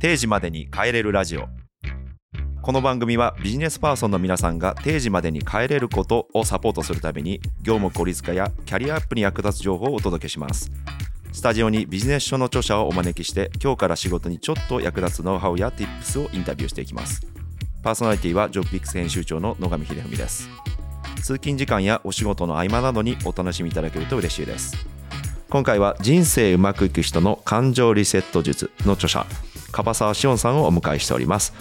定時までに帰れるラジオ。この番組はビジネスパーソンの皆さんが定時までに帰れることをサポートするために業務効率化やキャリアアップに役立つ情報をお届けします。スタジオにビジネス書の著者をお招きして今日から仕事にちょっと役立つノウハウや Tips をインタビューしていきます。パーソナリティはジョブピックス編集長の野上秀文です。通勤時間やお仕事の合間などにお楽しみいただけると嬉しいです。今回は人生うまくいく人の感情リセット術の著者樺沢志音さんをお迎えしております。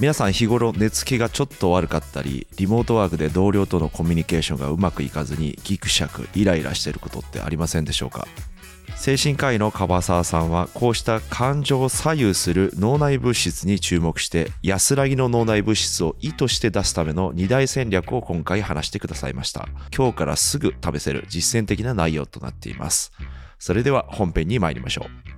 皆さん日頃寝つきがちょっと悪かったりリモートワークで同僚とのコミュニケーションがうまくいかずにギクシャクイライラしてることってありませんでしょうか？精神科医の樺沢さんはこうした感情を左右する脳内物質に注目して安らぎの脳内物質を意図して出すための2大戦略を今回話してくださいました。今日からすぐ試せる実践的な内容となっています。それでは本編に参りましょう。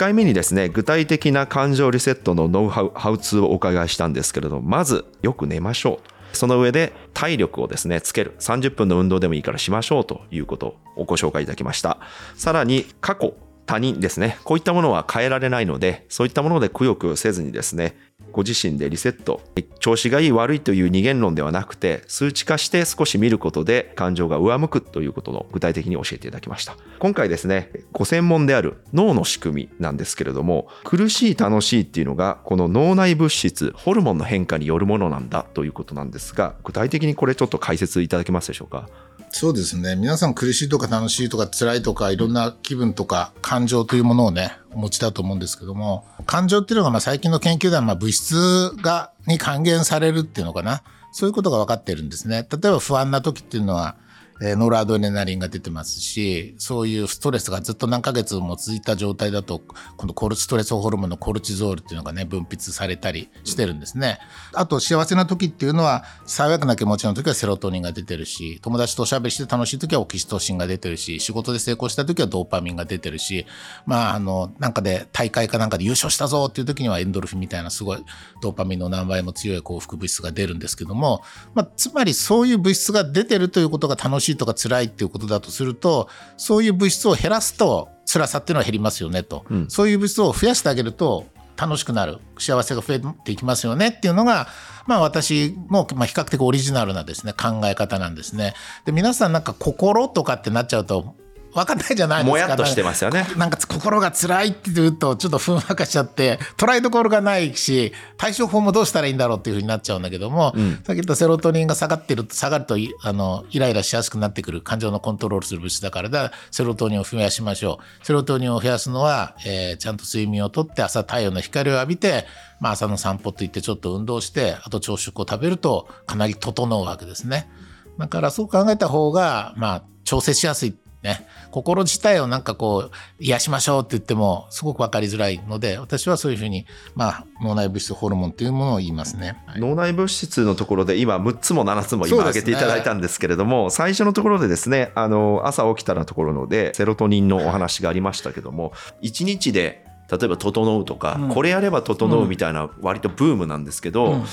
回目にですね具体的な感情リセットのノウハウハウツーをお伺いしたんですけれどもまずよく寝ましょう。その上で体力をですねつける。30分の運動でもいいからしましょうということをご紹介いただきました。さらに過去他人ですねこういったものは変えられないのでそういったものでくよくよせずにですねご自身でリセット調子がいい悪いという二元論ではなくて数値化して少し見ることで感情が上向くということの具体的に教えていただきました。今回ですねご専門である脳の仕組みなんですけれども苦しい楽しいっていうのがこの脳内物質ホルモンの変化によるものなんだということなんですが具体的にこれちょっと解説いただけますでしょうか？そうですね。皆さん苦しいとか楽しいとか辛いとかいろんな気分とか感情というものをね、お持ちだと思うんですけども、感情っていうのがまあ最近の研究ではま物質が、に還元されるっていうのかな。そういうことが分かってるんですね。例えば不安な時っていうのは、えー、ノルアドレナリンが出てますし、そういうストレスがずっと何ヶ月も続いた状態だと、このコルストレスホルモンのコルチゾールっていうのがね、分泌されたりしてるんですね。あと、幸せな時っていうのは、爽やかな気持ちの時はセロトニンが出てるし、友達とおしゃべりして楽しい時はオキシトシンが出てるし、仕事で成功した時はドーパミンが出てるし、まあ、あの、なんかで大会かなんかで優勝したぞっていう時にはエンドルフィンみたいなすごいドーパミンの何倍も強い幸福物質が出るんですけども、まあ、つまりそういう物質が出てるということが楽しいしいとか辛いっていうことだとするとそういう物質を減らすと辛さっていうのは減りますよねと、うん、そういう物質を増やしてあげると楽しくなる。幸せが増えていきますよねっていうのが、まあ、私の、まあ、比較的オリジナルなですね考え方なんですね。で皆さんなんか心とかってなっちゃうと分かんないじゃないですか。もやっとしてますよね。なんか心が辛いって言うと、ちょっとふんわかしちゃって、捉えどころがないし、対処法もどうしたらいいんだろうっていうふうになっちゃうんだけども、うん、さっき言ったセロトニンが下がってる、下がると、あの、イライラしやすくなってくる感情のコントロールする物質だからだ、セロトニンを増やしましょう。セロトニンを増やすのは、えー、ちゃんと睡眠をとって朝太陽の光を浴びて、まあ朝の散歩といってちょっと運動して、あと朝食を食べるとかなり整うわけですね。だからそう考えた方が、まあ、調整しやすいね、心自体をなんかこう癒しましょうって言ってもすごく分かりづらいので私はそういうふうに、まあ、脳内物質ホルモンというものを言いますね、はい、脳内物質のところで今6つも7つも今挙げていただいたんですけれども、ね、最初のところでですねあの朝起きたらのところのでセロトニンのお話がありましたけども1日で例えば「整う」とか、うん、これやれば整うみたいな割とブームなんですけど、うん、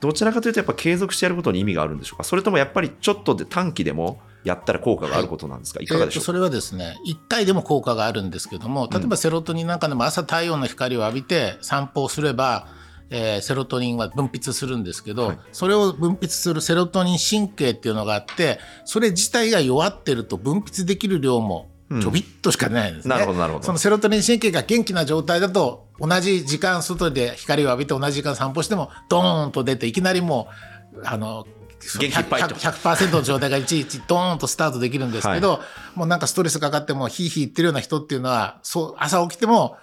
どちらかというとやっぱ継続してやることに意味があるんでしょうか？それともやっぱりちょっとで短期でもやったら効果があることなんですか、はい、いかがでしょう？それはですね1回でも効果があるんですけども例えばセロトニンなんかでも朝太陽の光を浴びて散歩をすればえー、セロトニンは分泌するんですけど、はい、それを分泌するセロトニン神経っていうのがあってそれ自体が弱ってると分泌できる量もちょびっとしか出ないんですね、うん、なるほどなるほど。そのセロトニン神経が元気な状態だと同じ時間外で光を浴びて同じ時間散歩してもドーンと出ていきなりもうあの元気いっぱいと 100%, の状態がいちいちドーンとスタートできるんですけど、はい、もうなんかストレスかかってもヒーヒー言ってるような人っていうのはそう朝起きても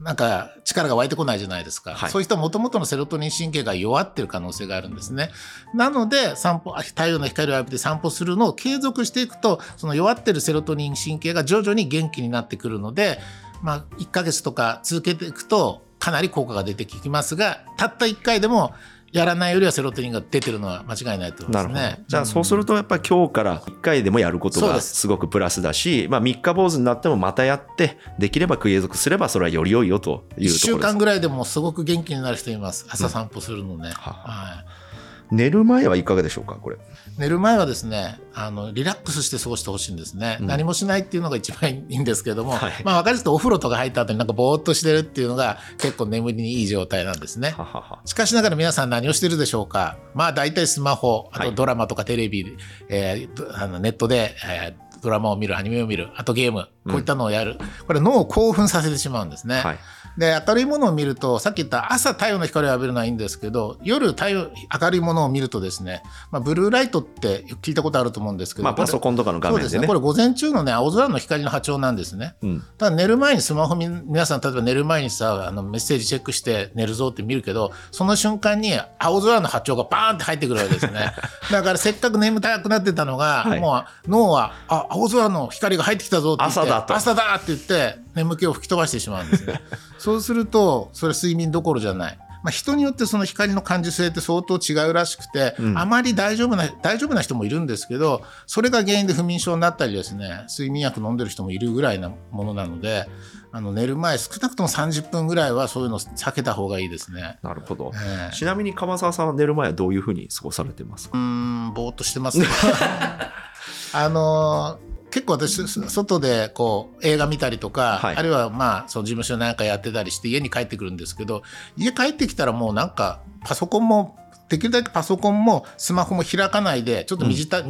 なんか力が湧いてこないじゃないですか。はい、そういう人はもともとのセロトニン神経が弱ってる可能性があるんですね。なので散歩、太陽の光を浴びて散歩するのを継続していくと、その弱ってるセロトニン神経が徐々に元気になってくるので、まあ1ヶ月とか続けていくとかなり効果が出てきますが、たった1回でもやらないよりはセロトニンが出てるのは間違いないと思いますね。じゃあそうするとやっぱり今日から1回でもやることがすごくプラスだし、まあ3日坊主になってもまたやってできれば継続すればそれはより良いよというところです。1週間ぐらいでもすごく元気になる人います。朝散歩するのね。うん、はい。寝る前はいかがでしょうかこれ。寝る前はですねあのリラックスして過ごしてほしいんですね、うん、何もしないっていうのが一番いいんですけども、はい、まあ分かりやすくお風呂とか入った後になんかぼーっとしてるっていうのが結構眠りにいい状態なんですね。しかしながら皆さん何をしてるでしょうか。まあ大体スマホあとドラマとかテレビ、はい、えー、あのネットで、えー、ドラマを見るアニメを見るあとゲームこういったのをやる、うん、これ脳を興奮させてしまうんですね、はいで明るいものを見るとさっき言った朝太陽の光を浴びるのはいいんですけど夜太陽明るいものを見るとですね、まあ、ブルーライトって聞いたことあると思うんですけど、まあ、パソコンとかの画面でね。そうですね。これ午前中のね青空の光の波長なんですね、うん、ただ寝る前にスマホ皆さん例えば寝る前にさあのメッセージチェックして寝るぞって見るけどその瞬間に青空の波長がバーンって入ってくるわけですね。だからせっかく眠たくなってたのが、はい、もう脳はあ青空の光が入ってきたぞって朝だと。朝だって言って眠気を吹き飛ばしてしまうんですねそうするとそれ睡眠どころじゃない。まあ、人によってその光の感受性って相当違うらしくて、うん、あまり大丈夫な大丈夫な人もいるんですけどそれが原因で不眠症になったりですね睡眠薬飲んでる人もいるぐらいなものなのであの寝る前少なくとも30分ぐらいはそういうの避けた方がいいですね。なるほど、えー、ちなみに鎌沢さんは寝る前はどういうふうに過ごされてますか？うんぼーっとしてます、ね、あのー結構私外でこう映画見たりとか、はい、あるいはまあその事務所なんかやってたりして家に帰ってくるんですけど家帰ってきたらもうなんかパソコンもできるだけパソコンもスマホも開かないでちょっと身支度,、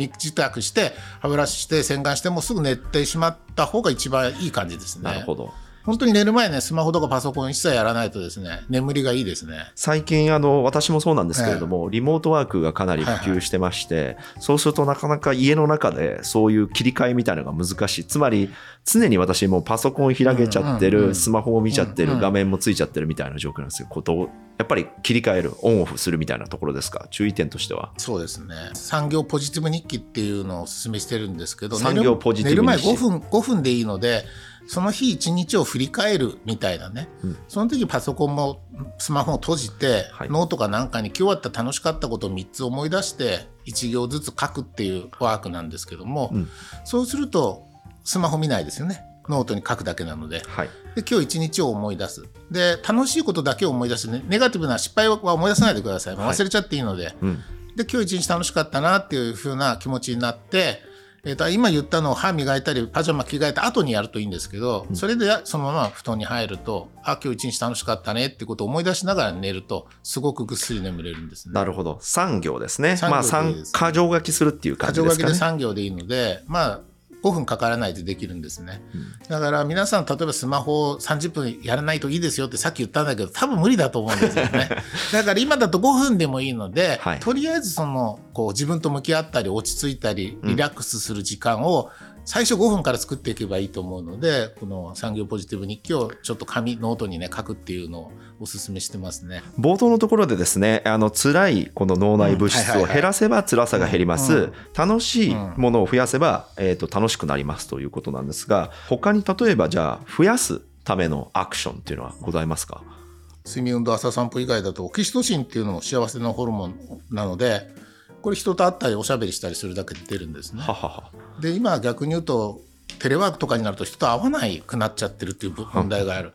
して歯ブラシして洗顔してもうすぐ寝てしまった方が一番いい感じですね。なるほど本当に寝る前ね、スマホとかパソコン一切やらないとですね、眠りがいいですね。最近、あの、私もそうなんですけれども、えリモートワークがかなり普及してまして、はいはい、そうするとなかなか家の中でそういう切り替えみたいなのが難しい。つまり、常に私もパソコン開けちゃってる、スマホを見ちゃってる、画面もついちゃってるみたいな状況なんですよ。ことをやっぱり切り替える、オンオフするみたいなところですか、注意点としては。そうですね。3行ポジティブ日記っていうのをお勧めしてるんですけど、3行ポジティブ日記寝る前5分、5分でいいので、その日一日を振り返るみたいなね、うん、その時パソコンもスマホを閉じて、はい、ノートかなんかに今日あった楽しかったことを3つ思い出して1行ずつ書くっていうワークなんですけども、うん、そうするとスマホ見ないですよね。ノートに書くだけなので。はい、で今日一日を思い出す。で楽しいことだけを思い出して、ね、ネガティブな失敗は思い出さないでください。忘れちゃっていいので、はいうん、で今日一日楽しかったなっていうふうな気持ちになってえー、と今言ったのを歯磨いたりパジャマ着替えた後にやるといいんですけど、それでそのまま布団に入るとあ今日一日楽しかったねってことを思い出しながら寝るとすごくぐっすり眠れるんですね。なるほど産業ですね。まあ3過剰書きするっていう感じですかね。過剰書きで産業でいいのでまあ5分かからないでできるんですね、うん、だから皆さん例えばスマホを30分やらないといいですよってさっき言ったんだけど多分無理だと思うんですよね。だから今だと5分でもいいので、はい、とりあえずそのこう自分と向き合ったり落ち着いたりリラックスする時間を、うん最初5分から作っていけばいいと思うのでこの3行ポジティブ日記をちょっと紙ノートにね書くっていうのをお勧めしてますね。冒頭のところでですねあの辛いこの脳内物質を減らせば辛さが減ります、楽しいものを増やせば、えー、と楽しくなりますということなんですが他に例えばじゃあ増やすためのアクションっていうのはございますか？睡眠運動朝散歩以外だとオキシトシンっていうのも幸せなホルモンなのでこれ人と会ったりおしゃべりしたりするだけで出るんですね。はははで今逆に言うとテレワークとかになると人と会わないくなっちゃってるっていう問題がある。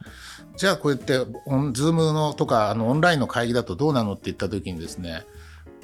じゃあこうやってオンズームのとかあのオンラインの会議だとどうなのって言った時にですね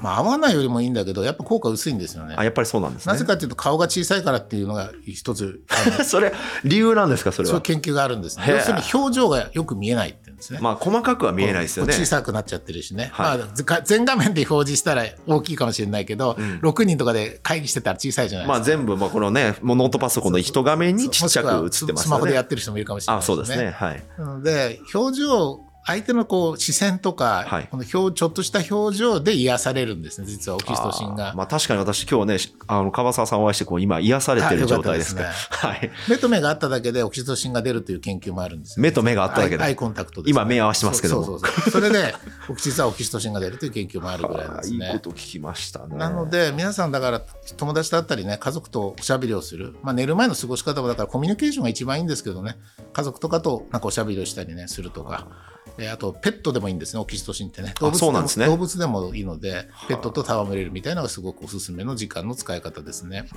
まあ、合わないよりもいいんだけど、やっぱ効果薄いんですよね。あ、やっぱりそうなんですね。なぜかというと、顔が小さいからっていうのが一つ。それ、理由なんですか、それは？そういう研究があるんです、ね。要するに表情がよく見えないってですね。まあ、細かくは見えないですよね。小さくなっちゃってるしね。はい、まあ、全画面で表示したら大きいかもしれないけど、うん、6人とかで会議してたら小さいじゃないですか。まあ、全部、まあ、このね、ノートパソコンの一画面にちっちゃく映ってますね。スマホでやってる人もいるかもしれないですね。あ、そうですね。はい。で、表情相手のこう視線とか、はい、この表ちょっとした表情で癒されるんですね、実はオキシトシンが。まあ確かに私今日ね、あの、川沢さんお会いしてこう今癒されてる状態ですね。はい。目と目があっただけでオキシトシンが出るという研究もあるんです、ね、目と目があっただけで。アイコンタクトです、ね、今目合わせてますけどそうそうそう。それで、実はオキシトシンが出るという研究もあるぐらいですね。いいこと聞きましたね。なので、皆さんだから友達と会ったりね、家族とおしゃべりをする。まあ寝る前の過ごし方もだからコミュニケーションが一番いいんですけどね、家族とかとなんかおしゃべりをしたりね、するとか。えーあとペットでもいいんですね。オキシトシンってね。動物そうなんですね。動物でもいいのでペットと戯れるみたいなのがすごくおすすめの時間の使い方ですね。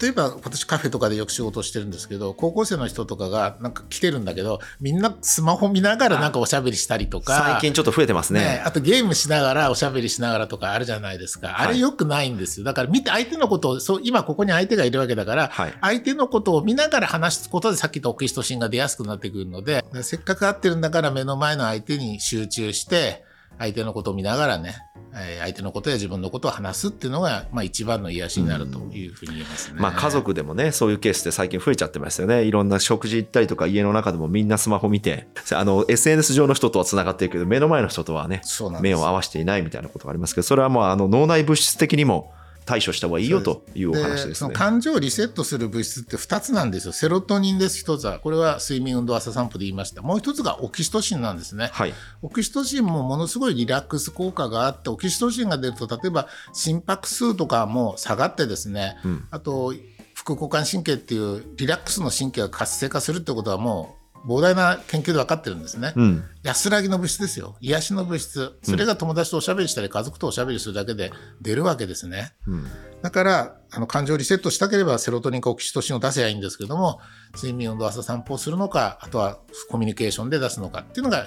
例えば私カフェとかでよく仕事をしてるんですけど高校生の人とかがなんか来てるんだけどみんなスマホ見ながらなんかおしゃべりしたりとか最近ちょっと増えてますね。ね、あとゲームしながらおしゃべりしながらとかあるじゃないですか。あれ良くないんですよ。だから見て相手のことを、そう、今ここに相手がいるわけだから、はい。相手のことを見ながら話すことでさっき言ったオキシトシンが出やすくなってくるので、せっかく会ってるんだから目の前の相手に集中して、相手のことを見ながらね、えー相手のことや自分のことを話すっていうのが、まあ一番の癒しになるというふうに言えますね。まあ家族でもねそういうケースって最近増えちゃってますよねいろんな食事行ったりとか家の中でもみんなスマホ見て あの SNS 上の人とはつながってるけど目の前の人とはね目を合わせていないみたいなことがありますけどそれはもうあの脳内物質的にも対処した方がいいよというお話ですねその。感情をリセットする物質って2つなんですよ。セロトニンです、1つは。これは睡眠運動朝散歩で言いました。もう1つがオキシトシンなんですね。はいオキシトシンもものすごいリラックス効果があって、オキシトシンが出ると、例えば心拍数とかも下がってですね、んあと、副交感神経っていうリラックスの神経が活性化するってことはもう、膨大な研究で分かってるんですね。うん安らぎの物質ですよ。癒しの物質。それが友達とおしゃべりしたり、家族とおしゃべりするだけで出るわけですね。うんだから、あの、感情をリセットしたければ、セロトニンかオキシトシンを出せばいいんですけども、睡眠運動朝散歩をするのか、あとはコミュニケーションで出すのかっていうのが、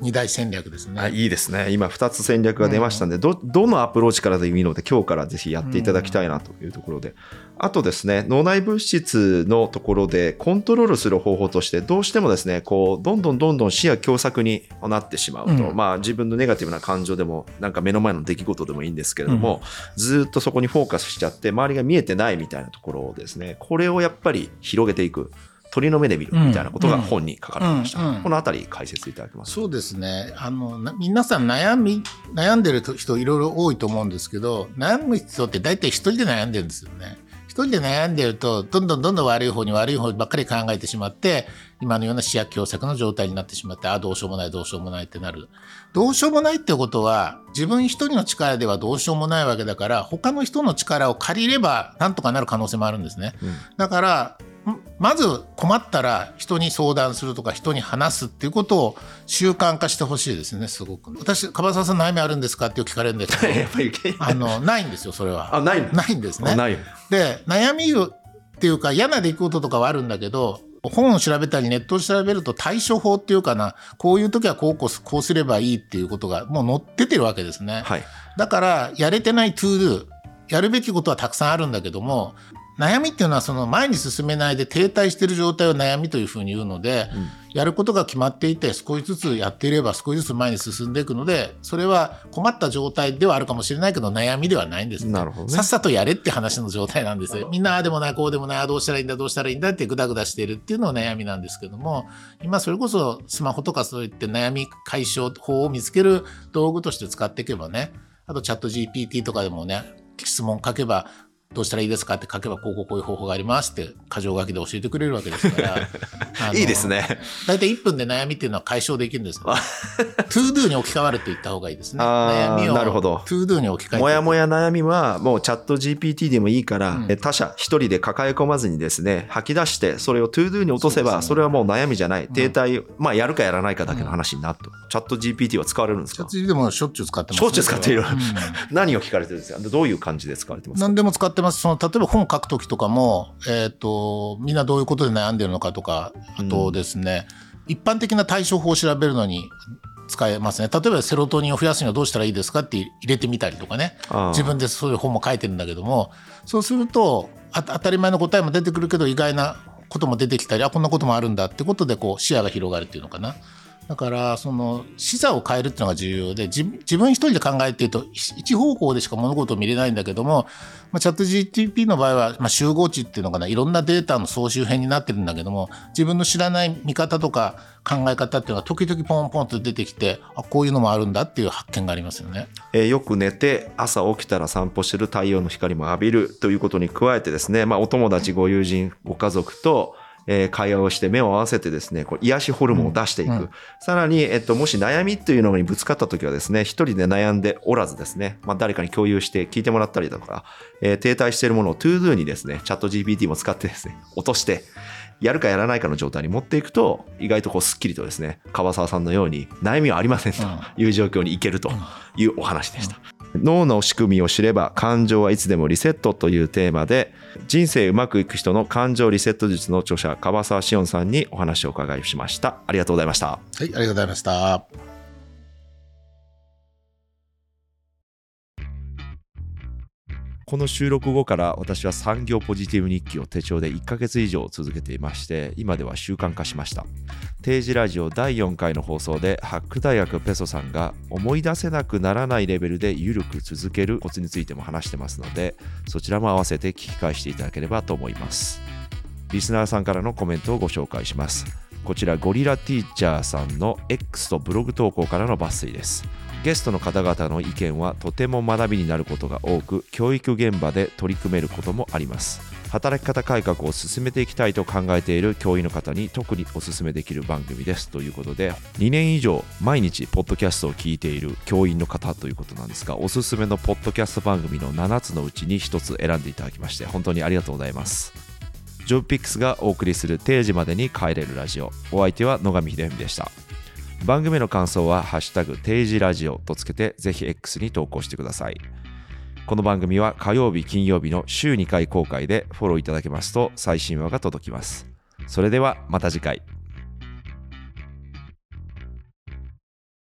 二大戦略ですね。あいいですね。今2つ戦略が出ましたんで、どどのアプローチからでもいいので今日からぜひやっていただきたいなというところで、あとですね脳内物質のところでコントロールする方法としてどうしてもですねこうどんどんどんどん視野狭窄になってしまうと、うん。まあ自分のネガティブな感情でもなんか目の前の出来事でもいいんですけれども、ずーっとそこにフォーカスしちゃって周りが見えてないみたいなところをですねこれをやっぱり広げていく鳥の目で見るみたいなことが本に書かれてました、このあたり解説いただけますか？そうですね。あの、な皆さん悩み、悩んでる人いろいろ多いと思うんですけど、悩む人って大体一人で悩んでるんですよね。一人で悩んでると、どんどんどんどん悪い方に悪い方ばっかり考えてしまって、今のような視野狭窄の状態になってしまって、あ、どうしようもない、どうしようもないってなる。どうしようもないってことは、自分一人の力ではどうしようもないわけだから、他の人の力を借りれば、なんとかなる可能性もあるんですね。うんだから、んまず困ったら人に相談するとか人に話すっていうことを習慣化してほしいですね、すごく。私、樺沢さん悩みあるんですかってよく聞かれるんですけど、あの、ないんですよ、それは。あないのないんですね。あないで、悩みっていうか嫌な出来事とかはあるんだけど、本を調べたりネットを調べると対処法っていうかな、こういう時はこうこうこうすればいいっていうことがもう載っててるわけですね。はいだから、やれてないトゥードゥ、やるべきことはたくさんあるんだけども、悩みっていうのはその前に進めないで停滞している状態を悩みというふうに言うので、やることが決まっていて少しずつやっていれば少しずつ前に進んでいくので、それは困った状態ではあるかもしれないけど悩みではないんですね。なるほどねさっさとやれって話の状態なんですよ。みんなああでもないこうでもないどうしたらいいんだどうしたらいいんだってグダグダしているっていうのが悩みなんですけども、今それこそスマホとかそういって悩み解消法を見つける道具として使っていけばね、あとチャット GPT とかでもね、質問書けば、どうしたらいいですかって書けば、こうこうこういう方法がありますって、箇条書きで教えてくれるわけですから。いいです。ね。大体1分で悩みっていうのは解消できるんですよ。 ToDo に置き換わるって言った方がいいですね。悩みをなるほど。 ToDo に置き換えて。もやもや悩みはもうチャット GPT でもいいから、うん。え他者一人で抱え込まずにですね吐き出してそれを ToDo に落とせばそ,、ね。れはもう悩みじゃない。停滞、まあやるかやらないかだけの話になると、チャット GPT は使われるんですか？チャット GPT でもしょっちゅう使ってます、しょっちゅう使っているうん。何を聞かれてるんですか？どういう感じで使われてますか？何でも使ってます。その、例えば本書くときとかも、えっ、と、みんなどういうことで悩んでるのかとか、あとですね、一般的な対処法を調べるのに使えますね。例えばセロトニンを増やすにはどうしたらいいですかって入れてみたりとかね。自分でそういう本も書いてるんだけども、そうすると、あ当たり前の答えも出てくるけど、意外なことも出てきたり、あ、こんなこともあるんだってことで、こう、視野が広がるっていうのかな。だから、その、視座を変えるっていうのが重要で、自分一人で考えていると、一方向でしか物事を見れないんだけども、まあ、チャット GTP の場合は、まあ、集合値っていうのかな、いろんなデータの総集編になってるんだけども、自分の知らない見方とか考え方っていうのが時々ポンポンと出てきて、あ、こういうのもあるんだっていう発見がありますよね。えーよく寝て朝起きたら散歩してる太陽の光も浴びるということに加えてですね、まあ、お友達ご友人ご家族と、えー会話をして目を合わせてですねこう癒しホルモンを出していく、うん。うん。さらに、えっと、もし悩みというのにぶつかった時はですね一人で悩んでおらずですね、まあ、誰かに共有して聞いてもらったりだとか、えー停滞しているものを ToDo にですねチャット GPT も使ってですね 落としてやるかやらないかの状態に持っていくと意外とこうすっきりとですね川沢さんのように悩みはありませんという状況にいけるというお話でした。脳の仕組みを知れば感情はいつでもリセットというテーマで人生うまくいく人の感情リセット術の著者樺沢志音さんにお話をお伺いしましたありがとうございましたはい、ありがとうございました。この収録後から私は産業ポジティブ日記を手帳で1ヶ月以上続けていまして今では習慣化しました。定時ラジオ第4回の放送でハック大学ペソさんが思い出せなくならないレベルで緩く続けるコツについても話してますのでそちらも合わせて聞き返していただければと思います。リスナーさんからのコメントをご紹介します。こちらゴリラティーチャーさんの X とブログ投稿からの抜粋です。ゲストの方々の意見はとても学びになることが多く教育現場で取り組めることもあります。働き方改革を進めていきたいと考えている教員の方に特にお勧めできる番組ですということで2年以上毎日ポッドキャストを聞いている教員の方ということなんですがおすすめのポッドキャスト番組の7つのうちに1つ選んでいただきまして本当にありがとうございます。ジョブピックスがお送りする定時までに帰れるラジオ。お相手は野上秀文でした。番組の感想は「ハッシュタグ定時ラジオ」とつけてぜひ X に投稿してください。この番組は火曜日金曜日の週2回公開でフォローいただけますと最新話が届きます。それではまた次回。